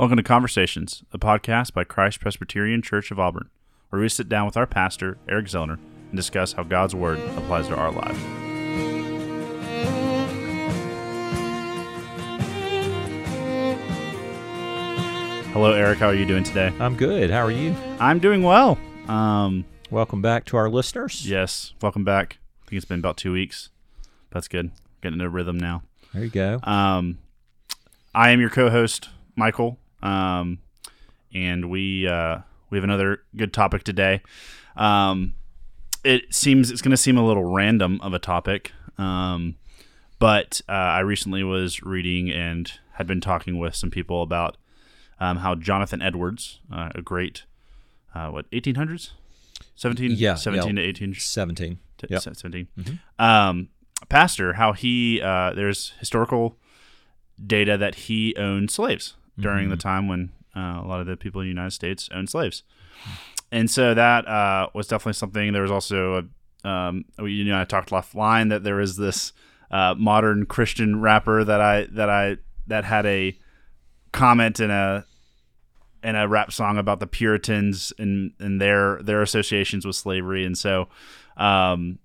Welcome to Conversations, a podcast by Christ Presbyterian Church of Auburn, where we sit down with our pastor, Eric Zellner, and discuss how God's Word applies to our lives. Hello, Eric. How are you doing today? I'm good. How are you? I'm doing well. Um, Welcome back to our listeners. yes, welcome back. I think it's been about two weeks. That's good. Getting into a rhythm now. There you go. Um, I am your co-host, Michael, um, and we uh, we have another good topic today. Um, it seems it's going to seem a little random of a topic, um, but uh, I recently was reading and had been talking with some people about um, how Jonathan Edwards, uh, a great uh, what 1800s, 17, Yeah, 17 yeah. to 18, Seventeen. Yep. 17 Mm-hmm. um, pastor how he uh, there's historical data that he owned slaves during Mm-hmm. the time when uh, a lot of the people in the united states owned slaves and so that uh, was definitely something there was also a um, you know i talked offline that there was this uh, modern christian rapper that i that i that had a comment in a in a rap song about the Puritans and and their their associations with slavery, and so um,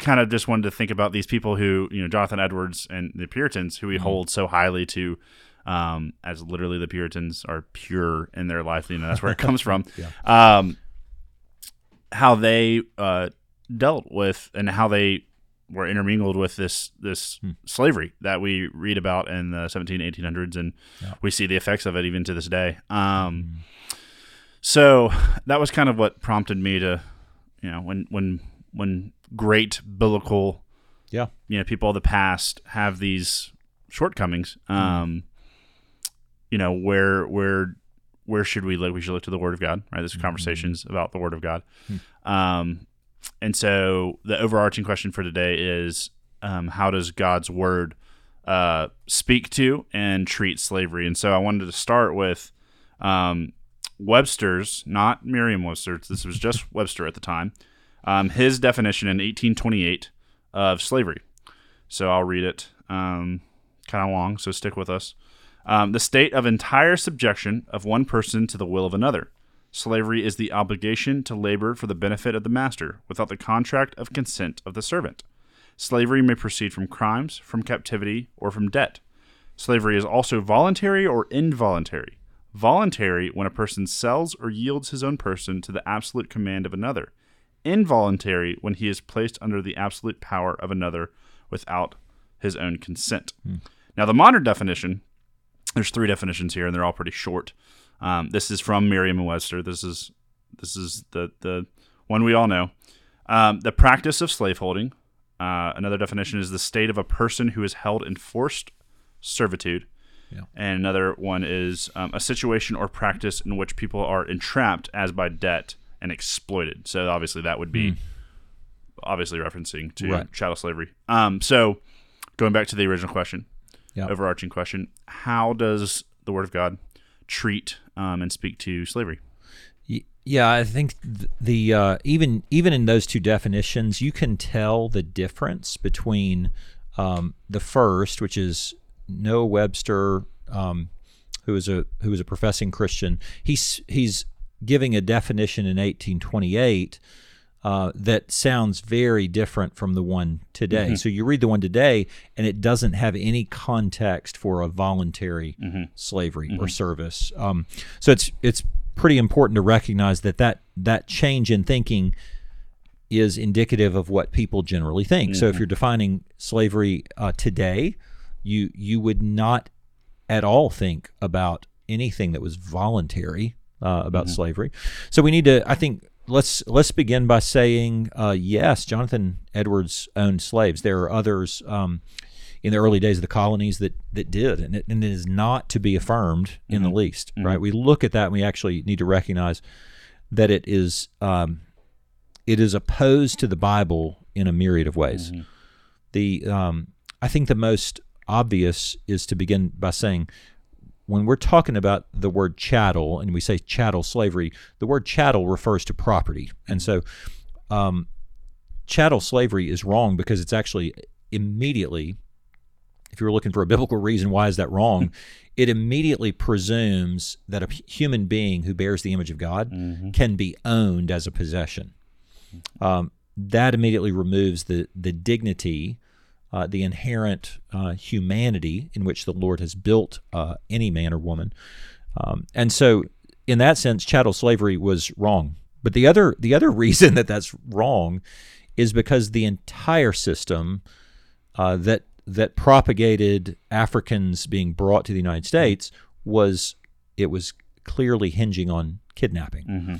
kind of just wanted to think about these people who you know Jonathan Edwards and the Puritans who we hold so highly to. Um, as literally the Puritans are pure in their life, you know that's where it comes from. um, how they uh, dealt with and how they were intermingled with this this slavery that we read about in the 17 1800s and we see the effects of it even to this day. Um, so that was kind of what prompted me to you know when when when great biblical Yeah. you know people of the past have these shortcomings um you know where where where should we look? We should look to the word of god right? This conversations about the word of god. Um and so the overarching question for today is um, how does god's word uh, speak to and treat slavery? And so i wanted to start with um, webster's not merriam-webster's this was just webster at the time um, his definition in 1828 of slavery. So I'll read it. Um, kind of long, so stick with us. Um, the state of entire subjection of one person to the will of another. Slavery is the obligation to labor for the benefit of the master without the contract of consent of the servant. Slavery may proceed from crimes, from captivity, or from debt. Slavery is also voluntary or involuntary. Voluntary when a person sells or yields his own person to the absolute command of another. Involuntary when he is placed under the absolute power of another without his own consent. Now, the modern definition, there's three definitions here, and they're all pretty short. Um, this is from Merriam-Webster. This is this is the the one we all know. Um, the practice of slaveholding. Uh, another definition is the state of a person who is held in forced servitude. Yeah. And another one is um, a situation or practice in which people are entrapped as by debt and exploited. So obviously that would be obviously referencing to Right. chattel slavery. Um, so going back to the original question, Yeah. overarching question, how does the Word of God treat um, and speak to slavery? Yeah, I think th- the uh, even even in those two definitions, you can tell the difference between um, the first, which is Noah Webster, um, who is a who is a professing Christian. He's he's giving a definition in 1828 uh, that sounds very different from the one today. So you read the one today, and it doesn't have any context for a voluntary slavery or service. Um, so it's it's pretty important to recognize that that that change in thinking is indicative of what people generally think. So if you're defining slavery uh, today, you you would not at all think about anything that was voluntary uh, about slavery. So we need to, I think, let's let's begin by saying uh, yes, Jonathan Edwards owned slaves. There are others um, in the early days of the colonies that that did, and it, and it is not to be affirmed in the least. Right? We look at that, and we actually need to recognize that it is um, it is opposed to the Bible in a myriad of ways. The um, I think the most obvious is to begin by saying when we're talking about the word chattel and we say chattel slavery, the word chattel refers to property, and so um, chattel slavery is wrong because it's actually immediately if you were looking for a biblical reason why is that wrong, it immediately presumes that a human being who bears the image of God Mm-hmm. can be owned as a possession. Um, that immediately removes the the dignity, uh, the inherent uh, humanity in which the Lord has built uh, any man or woman, um, and so in that sense, chattel slavery was wrong. But the other the other reason that that's wrong is because the entire system uh, that that propagated Africans being brought to the United States was it was clearly hinging on kidnapping. Mm-hmm.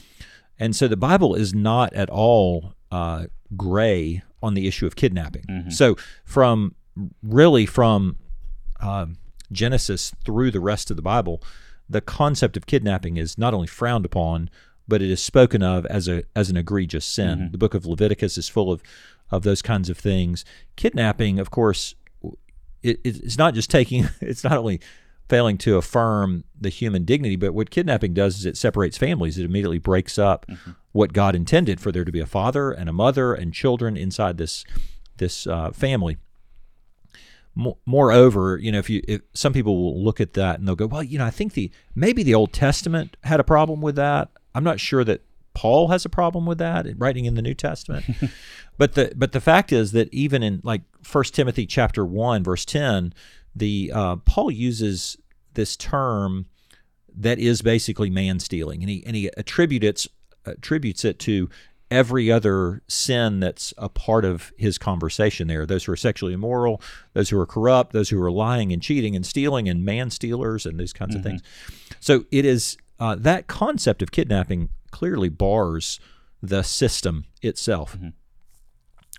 And so the Bible is not at all uh, gray on the issue of kidnapping. So from really from um, Genesis through the rest of the Bible, the concept of kidnapping is not only frowned upon, but it is spoken of as a as an egregious sin. The book of Leviticus is full of of those kinds of things. Kidnapping, of course, it, it's not just taking. It's not only failing to affirm the human dignity, but what kidnapping does is it separates families. It immediately breaks up what God intended for there to be a father and a mother and children inside this this uh, family. Mo- Moreover, you know, if you if some people will look at that and they'll go, well, you know, I think the maybe the Old Testament had a problem with that. I'm not sure that Paul has a problem with that writing in the New Testament. but the but the fact is that even in like First Timothy chapter one verse ten, the uh, Paul uses this term that is basically man stealing, and he and he attributes attributes it to every other sin that's a part of his conversation there. Those who are sexually immoral, those who are corrupt, those who are lying and cheating and stealing and man stealers and these kinds of things. So it is uh, that concept of kidnapping clearly bars the system itself.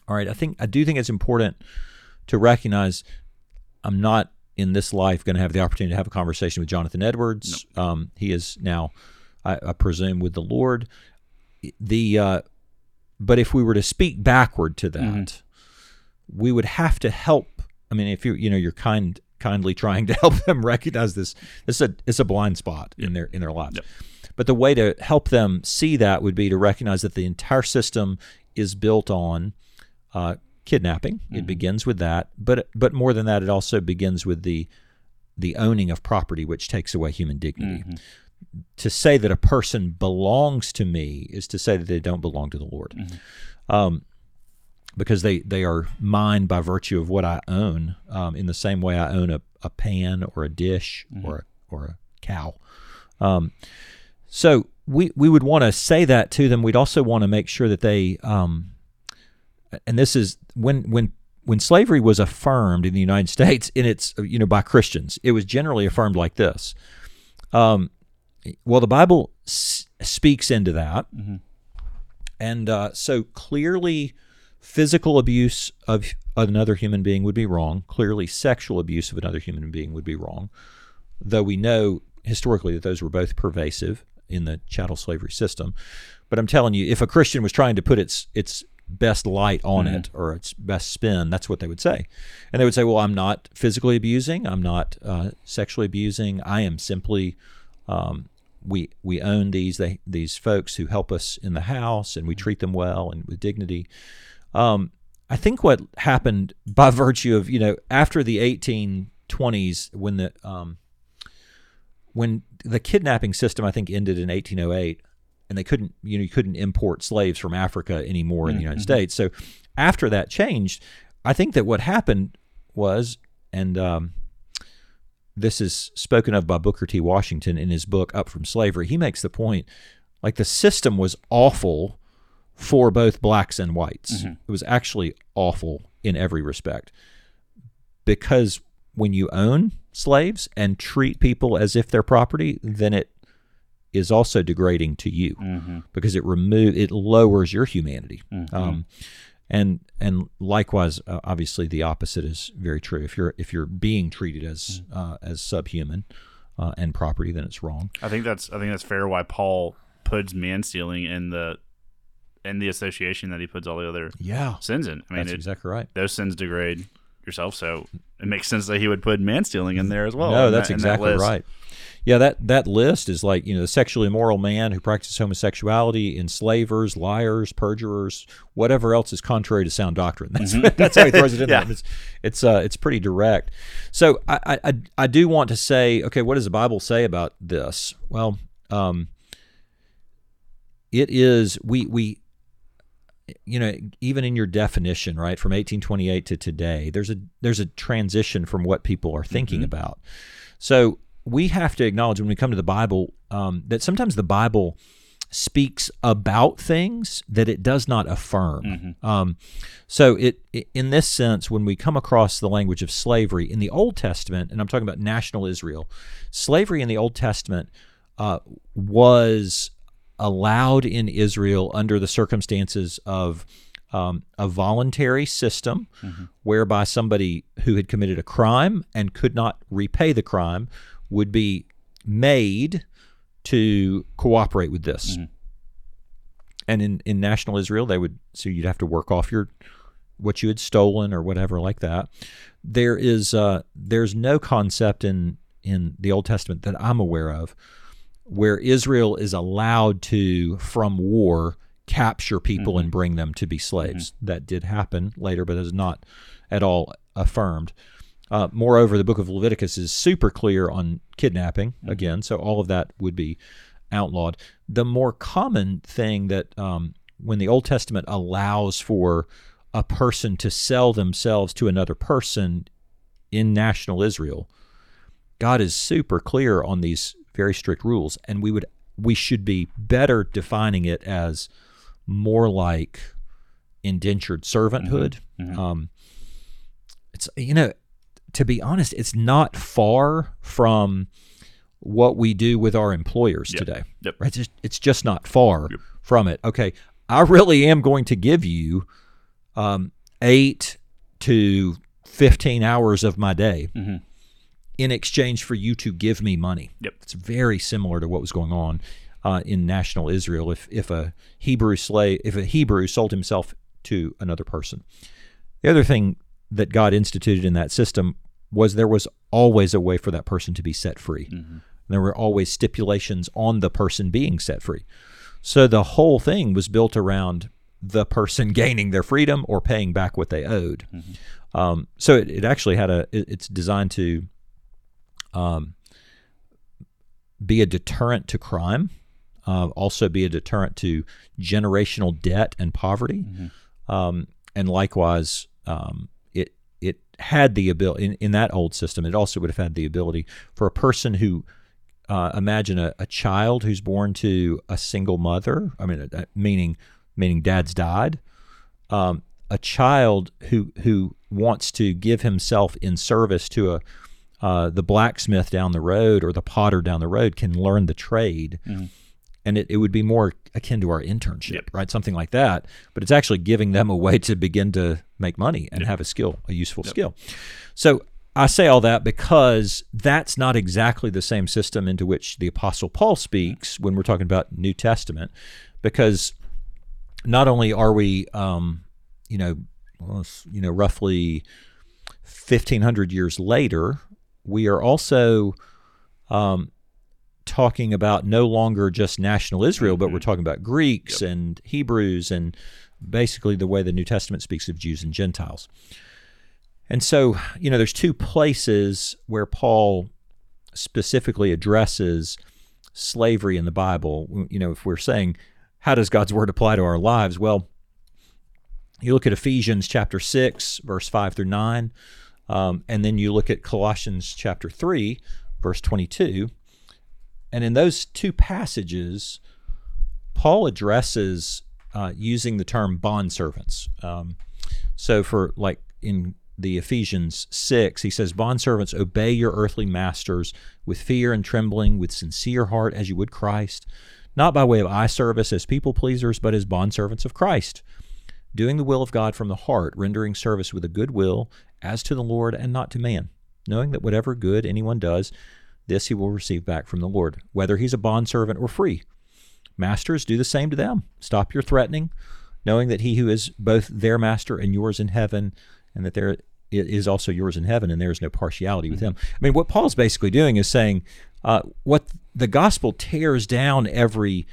All right, I think I do think it's important to recognize I'm not in this life going to have the opportunity to have a conversation with Jonathan Edwards. Um, he is now, I, I presume, with the Lord. The uh, but if we were to speak backward to that, we would have to help. I mean, if you you know you're kind kindly trying to help them recognize this, it's a it's a blind spot in their in their lives. But the way to help them see that would be to recognize that the entire system is built on uh, kidnapping. It begins with that, but but more than that, it also begins with the the owning of property, which takes away human dignity. To say that a person belongs to me is to say that they don't belong to the Lord, um, because they they are mine by virtue of what I own. Um, in the same way, I own a, a pan or a dish or a, or a cow. Um, so we we would want to say that to them. We'd also want to make sure that they um, and this is when when when slavery was affirmed in the United States in its you know by Christians, it was generally affirmed like this. Um, well, the Bible s- speaks into that, and uh, so clearly, physical abuse of another human being would be wrong. Clearly, sexual abuse of another human being would be wrong. Though we know historically that those were both pervasive in the chattel slavery system. But I'm telling you, if a Christian was trying to put its its best light on it or its best spin, that's what they would say. And they would say, "Well, I'm not physically abusing. I'm not uh, sexually abusing. I am simply." Um, we we own these they, these folks who help us in the house, and we treat them well and with dignity. Um, I think what happened by virtue of you know after the 1820s when the um, when the kidnapping system I think ended in 1808 and they couldn't you know you couldn't import slaves from Africa anymore in the United States. So after that changed, I think that what happened was and um, this is spoken of by Booker T. Washington in his book Up from Slavery. He makes the point like the system was awful for both blacks and whites. It was actually awful in every respect because when you own slaves and treat people as if they're property, then it is also degrading to you because it remove it lowers your humanity. Um, and and likewise, uh, obviously, the opposite is very true. If you're if you're being treated as uh, as subhuman uh, and property, then it's wrong. I think that's I think that's fair. Why Paul puts man stealing in the in the association that he puts all the other Yeah, sins in. I mean, that's it, exactly right. those sins degrade yourself. So it makes sense that he would put man stealing in there as well. No, that's that- in that exactly right. Yeah, that that list is like you know the sexually immoral man who practices homosexuality, enslavers, liars, perjurers, whatever else is contrary to sound doctrine. That's that's how he throws it in Yeah. there. It's it's uh, it's pretty direct. So I, I I I do want to say, okay, what does the Bible say about this? Well, um, it is we we you know even in your definition right from 1828 to today there's a there's a transition from what people are thinking about. So we have to acknowledge when we come to the bible um, that sometimes the bible speaks about things that it does not affirm. Um, so it in this sense when we come across the language of slavery in the old testament and i'm talking about national israel slavery in the old testament uh, was allowed in Israel under the circumstances of um, a voluntary system whereby somebody who had committed a crime and could not repay the crime would be made to cooperate with this. And in, in national Israel, they would so you'd have to work off your what you had stolen or whatever like that. There is uh, there's no concept in in the Old Testament that I'm aware of where Israel is allowed to, from war, capture people and bring them to be slaves. That did happen later, but is not at all affirmed. Uh, moreover, the book of Leviticus is super clear on kidnapping again, so all of that would be outlawed. The more common thing that um, when the Old Testament allows for a person to sell themselves to another person in national Israel, God is super clear on these very strict rules, and we would we should be better defining it as more like indentured servanthood. Um, it's you know, to be honest, it's not far from what we do with our employers today. Yep. Right? It's just, it's just not far from it. Okay, I really am going to give you um, eight to fifteen hours of my day Mm-hmm. In exchange for you to give me money. Yep. It's very similar to what was going on uh, in national Israel. If if a Hebrew slave, if a Hebrew sold himself to another person, the other thing that God instituted in that system was there was always a way for that person to be set free. There were always stipulations on the person being set free. So the whole thing was built around the person gaining their freedom or paying back what they owed. Um, so it, it actually had a. It, it's designed to um, be a deterrent to crime, uh, also be a deterrent to generational debt and poverty, um, and likewise, um, it it had the ability in, in that old system. It also would have had the ability for a person who uh, imagine a, a child who's born to a single mother. I mean, uh, meaning meaning dad's died. Um, a child who who wants to give himself in service to a uh, the blacksmith down the road or the potter down the road can learn the trade, and it, it would be more akin to our internship, Yep. right? Something like that. But it's actually giving them a way to begin to make money and have a skill, a useful skill. So I say all that because that's not exactly the same system into which the Apostle Paul speaks when we're talking about New Testament, because not only are we, um, you know, you know, roughly fifteen hundred years later, we are also um, talking about no longer just national Israel, but we're talking about Greeks and Hebrews and basically the way the New Testament speaks of Jews and Gentiles. And so, you know, there's two places where Paul specifically addresses slavery in the Bible. You know, if we're saying, how does God's word apply to our lives? Well, you look at Ephesians chapter 6, verse 5 through 9, um, and then you look at Colossians chapter 3, verse 22. And in those two passages, Paul addresses uh, using the term bondservants. Um, so, for like in the Ephesians 6, he says, Bondservants, obey your earthly masters with fear and trembling, with sincere heart, as you would Christ, not by way of eye service as people pleasers, but as bondservants of Christ, doing the will of God from the heart, rendering service with a good will, as to the Lord and not to man, knowing that whatever good anyone does, this he will receive back from the Lord, whether he's a bondservant or free. Masters, do the same to them. Stop your threatening, knowing that he who is both their master and yours in heaven, and that there is also yours in heaven, and there is no partiality with him. I mean, what Paul's basically doing is saying uh, what the gospel tears down every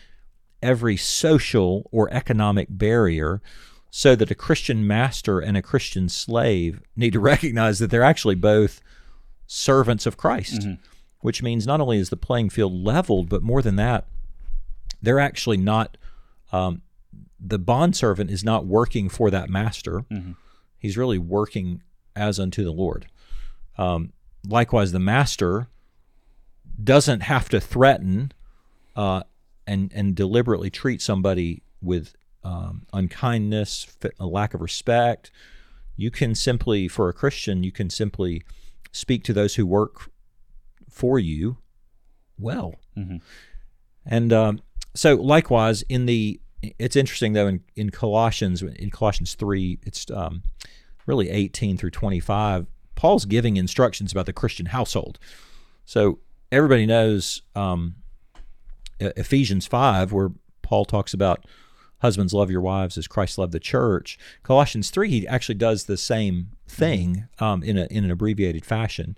every social or economic barrier so that a Christian master and a Christian slave need to recognize that they're actually both servants of Christ, which means not only is the playing field leveled, but more than that, they're actually not, um, the bondservant is not working for that master. He's really working as unto the Lord. Um, likewise, the master doesn't have to threaten uh, and and deliberately treat somebody with um, unkindness, a lack of respect. You can simply, for a Christian, you can simply speak to those who work for you well. And um, so, likewise, in the it's interesting though in, in Colossians in Colossians three, it's um, really eighteen through twenty five. Paul's giving instructions about the Christian household. So everybody knows um, Ephesians 5, where Paul talks about husbands love your wives as Christ loved the church. Colossians 3, he actually does the same thing um, in, a, in an abbreviated fashion.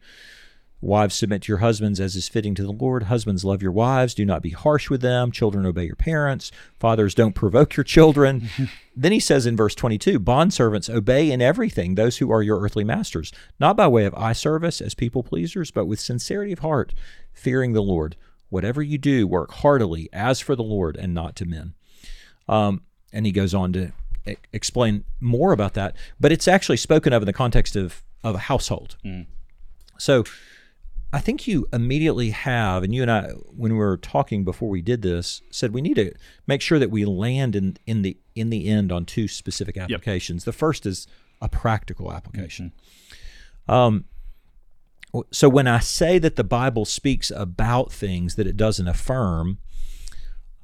Wives, submit to your husbands as is fitting to the Lord. Husbands, love your wives. Do not be harsh with them. Children, obey your parents. Fathers, don't provoke your children. then he says in verse 22 Bondservants, obey in everything those who are your earthly masters, not by way of eye service as people pleasers, but with sincerity of heart, fearing the Lord. Whatever you do, work heartily as for the Lord and not to men. Um, and he goes on to e- explain more about that, but it's actually spoken of in the context of, of a household. So I think you immediately have, and you and I, when we were talking before we did this, said we need to make sure that we land in, in the in the end on two specific applications. The first is a practical application. Um, so when I say that the Bible speaks about things that it doesn't affirm,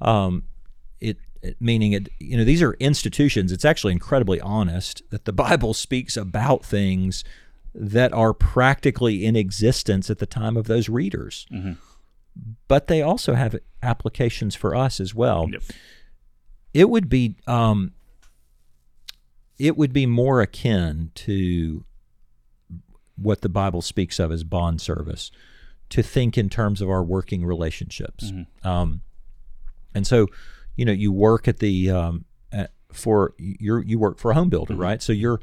um, it meaning it you know these are institutions. It's actually incredibly honest that the Bible speaks about things that are practically in existence at the time of those readers. But they also have applications for us as well. Yep. It would be um, it would be more akin to what the Bible speaks of as bond service, to think in terms of our working relationships. Um, and so, you know, you work at the um, at, for you you work for a home builder, right? So your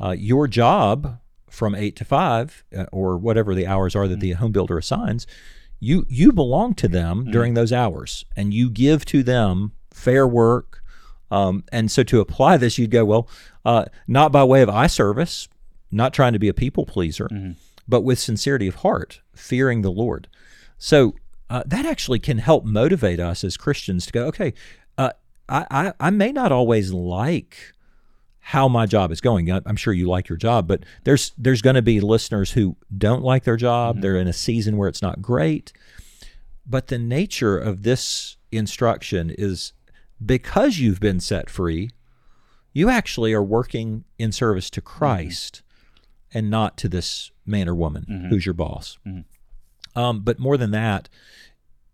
uh, your job from eight to five, uh, or whatever the hours are that the home builder assigns, you you belong to them during those hours, and you give to them fair work. Um, and so to apply this, you'd go well, uh, not by way of eye service, not trying to be a people pleaser, but with sincerity of heart, fearing the Lord. So uh, that actually can help motivate us as Christians to go, okay, uh, I, I, I may not always like how my job is going. I'm sure you like your job, but there's there's going to be listeners who don't like their job. They're in a season where it's not great. But the nature of this instruction is because you've been set free, you actually are working in service to Christ and not to this man or woman who's your boss. Um, but more than that,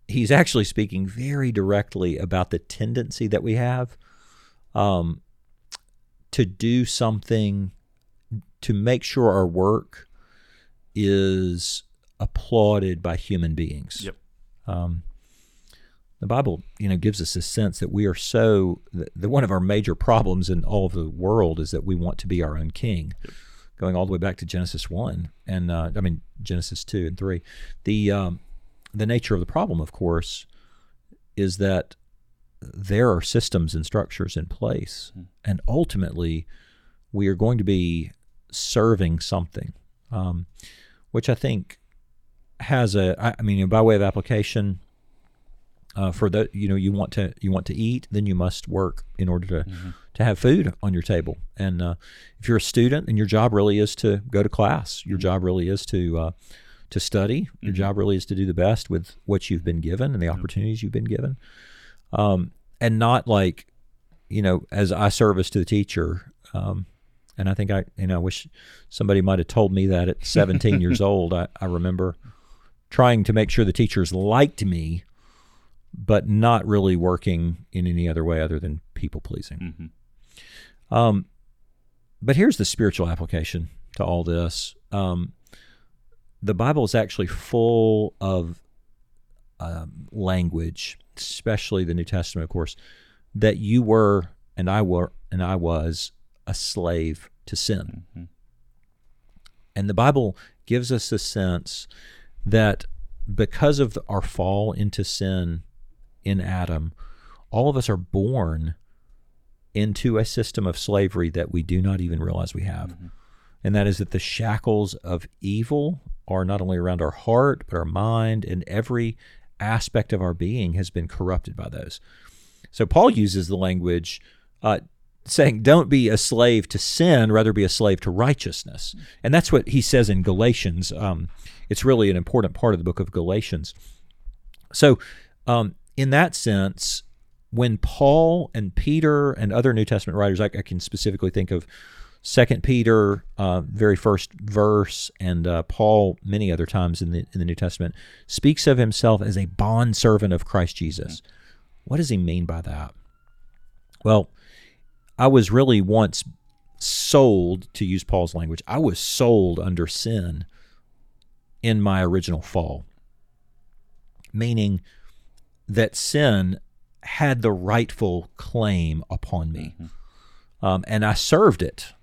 he's actually speaking very directly about the tendency that we have um, to do something to make sure our work is applauded by human beings. Yep. Um, the Bible, you know, gives us a sense that we are so that that one of our major problems in all of the world is that we want to be our own king. Going all the way back to Genesis one, and uh, I mean Genesis two and three, the um, the nature of the problem, of course, is that there are systems and structures in place, and ultimately, we are going to be serving something, um, which I think has a. I I mean, by way of application, uh, for the you know you want to you want to eat, then you must work in order to to have food on your table. And uh, if you're a student and your job really is to go to class, your job really is to uh, to study. Your job really is to do the best with what you've been given and the opportunities you've been given, um, and not like you know as eye service to the teacher. Um, and I think I you know I wish somebody might have told me that at 17 years old. I, I remember trying to make sure the teachers liked me but not really working in any other way other than people pleasing. Um, but here's the spiritual application to all this. Um, the Bible is actually full of um, language, especially the New Testament, of course, that you were and I were and I was a slave to sin. Mm-hmm. And the Bible gives us a sense that because of our fall into sin in Adam, all of us are born into a system of slavery that we do not even realize we have. And that is that the shackles of evil are not only around our heart, but our mind, and every aspect of our being has been corrupted by those. So Paul uses the language uh, saying, don't be a slave to sin, rather be a slave to righteousness. And that's what he says in Galatians. Um, it's really an important part of the book of Galatians. So, um, in that sense, when Paul and Peter and other New Testament writers, I, I can specifically think of Second Peter, uh, very first verse, and uh, Paul many other times in the in the New Testament speaks of himself as a bond servant of Christ Jesus. What does he mean by that? Well, I was really once sold, to use Paul's language, I was sold under sin in my original fall, meaning that sin had the rightful claim upon me. Um, and I served it.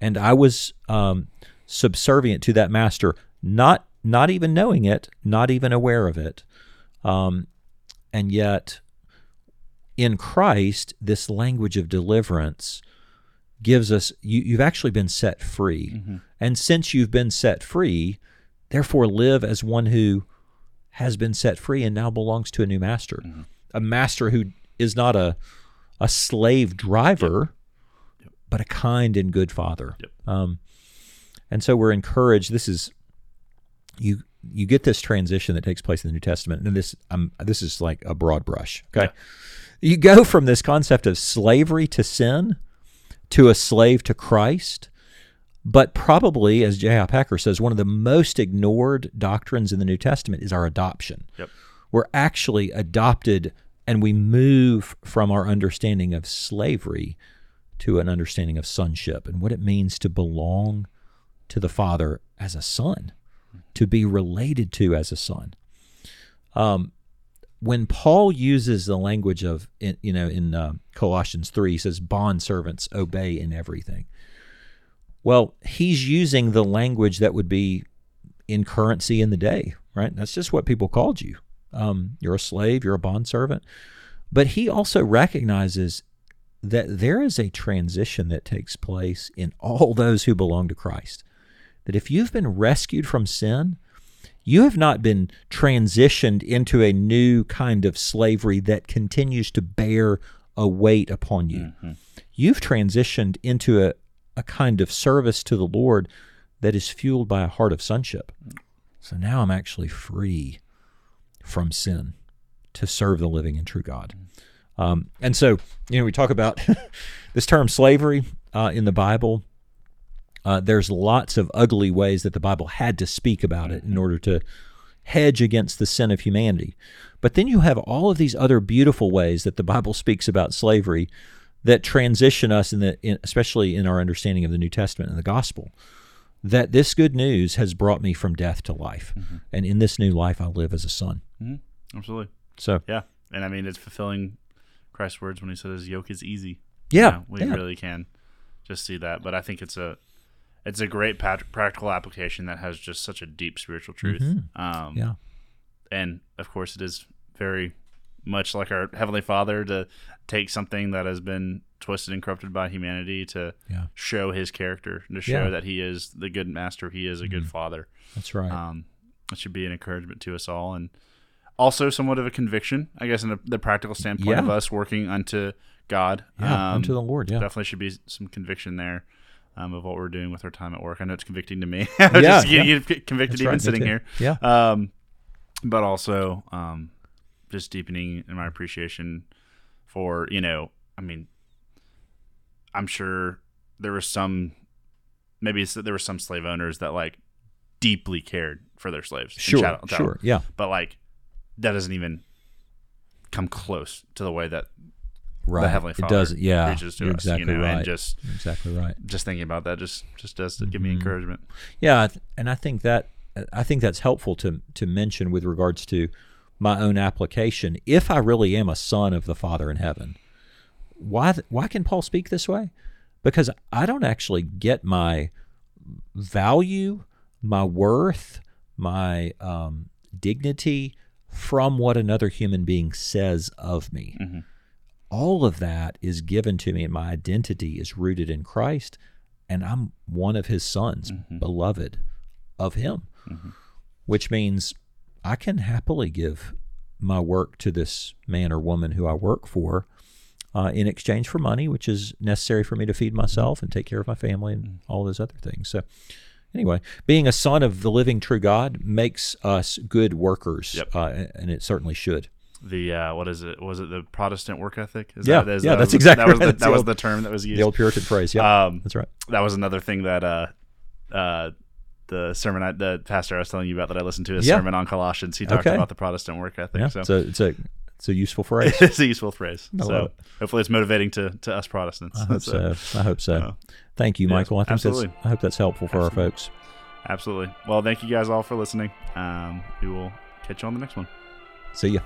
And I was um, subservient to that master, not not even knowing it, not even aware of it. Um, and yet, in Christ, this language of deliverance gives us you, you've actually been set free. And since you've been set free, therefore live as one who has been set free and now belongs to a new master. A master who is not a a slave driver, but a kind and good father. Yep. Um, and so we're encouraged. This is you you get this transition that takes place in the New Testament, and this um, this is like a broad brush. Okay, you go from this concept of slavery to sin to a slave to Christ. But probably, as J.I. Packer says, one of the most ignored doctrines in the New Testament is our adoption. Yep. We're actually adopted and we move from our understanding of slavery to an understanding of sonship and what it means to belong to the Father as a son, to be related to as a son. Um, when Paul uses the language of, in- you know, in uh, Colossians 3, he says, Bond servants, obey in everything. Well, he's using the language that would be in currency in the day, right? That's just what people called you. Um, you're a slave, you're a bondservant. But he also recognizes that there is a transition that takes place in all those who belong to Christ. That if you've been rescued from sin, you have not been transitioned into a new kind of slavery that continues to bear a weight upon you. You've transitioned into a, a kind of service to the Lord that is fueled by a heart of sonship. So now I'm actually free from sin to serve the living and true God. Um, and so, you know, we talk about this term slavery uh, in the Bible. Uh, there's lots of ugly ways that the Bible had to speak about it in order to hedge against the sin of humanity. But then you have all of these other beautiful ways that the Bible speaks about slavery that transition us in the in, especially in our understanding of the New Testament and the gospel that this good news has brought me from death to life and in this new life I live as a son. hmm Absolutely. So Yeah. And I mean, it's fulfilling Christ's words when he said his yoke is easy. yeah, You know, we yeah. really can just see that. But I think it's a it's a great pat- practical application that has just such a deep spiritual truth. Um, Mm-hmm. yeah. and of course, it is very much like our heavenly Father to take something that has been twisted and corrupted by humanity to Yeah. show His character, to show Yeah. Mm-hmm. that He is the good Master, He is a good Father. That's right. Um, it should be an encouragement to us all, and also somewhat of a conviction, I guess, in a, the practical standpoint of us working unto God. yeah, Um, unto the Lord. Yeah. definitely should be some conviction there um, of what we're doing with our time at work. I know it's convicting to me. Yeah, Just yeah. get convicted That's even right, sitting here. Yeah. Um, but also um, just deepening in my appreciation for you know, I mean, I'm sure there was some, maybe there were some slave owners that like deeply cared for their slaves. Sure. Sure. Yeah. But like, that doesn't even come close to the way that right. Heavenly it Father does. Yeah, reaches to you're us, exactly you know, right. and just exactly right. just thinking about that just just does give Mm-hmm. me encouragement. Yeah, and I think that I think that's helpful to to mention with regards to my own application. If I really am a son of the Father in heaven, why why can Paul speak this way? Because I don't actually get my value, my worth, my um, dignity from what another human being says of me. Mm-hmm. All of that is given to me, and my identity is rooted in Christ, and I'm one of His sons, mm-hmm. beloved of Him, mm-hmm. which means I can happily give my work to this man or woman who I work for uh, in exchange for money, which is necessary for me to feed myself and take care of my family and all those other things. So, anyway, being a son of the living true God makes us good workers, Yep. uh, and it certainly should. The uh, what is it? Was it the Protestant work ethic? Is Yeah, that, is yeah, that that's was, exactly that was right. the, that the was old- the term that was used. The old Puritan phrase. Yeah, um, that's right. that was another thing that uh, uh, the sermon I, the pastor I was telling you about that I listened to his Yeah. sermon on Colossians. He talked Okay. about the Protestant work ethic. Yeah, so it's a it's a it's a useful phrase. it's a useful phrase. I so it. hopefully it's motivating to, to us Protestants. I hope so. I hope so. uh, Thank you, yes, Michael. I think absolutely. that's I hope that's helpful for Absolutely. our folks. Absolutely. Well, thank you guys all for listening. Um, we will catch you on the next one. See ya.